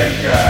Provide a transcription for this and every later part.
Yeah.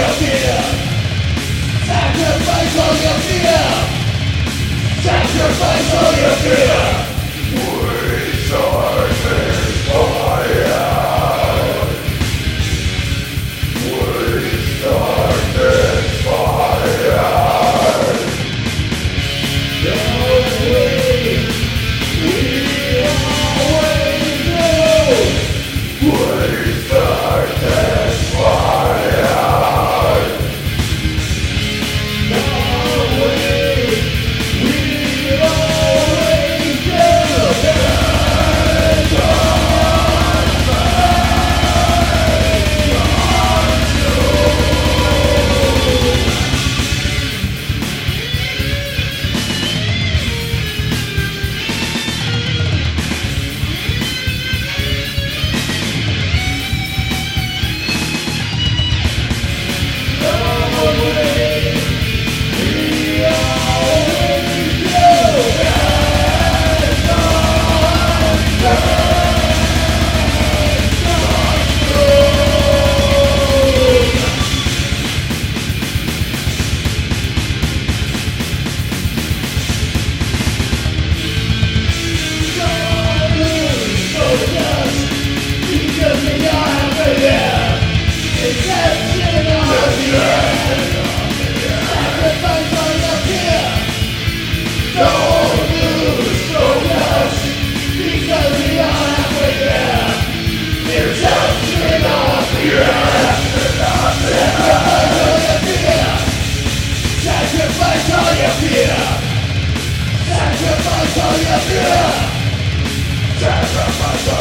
Sacrifice all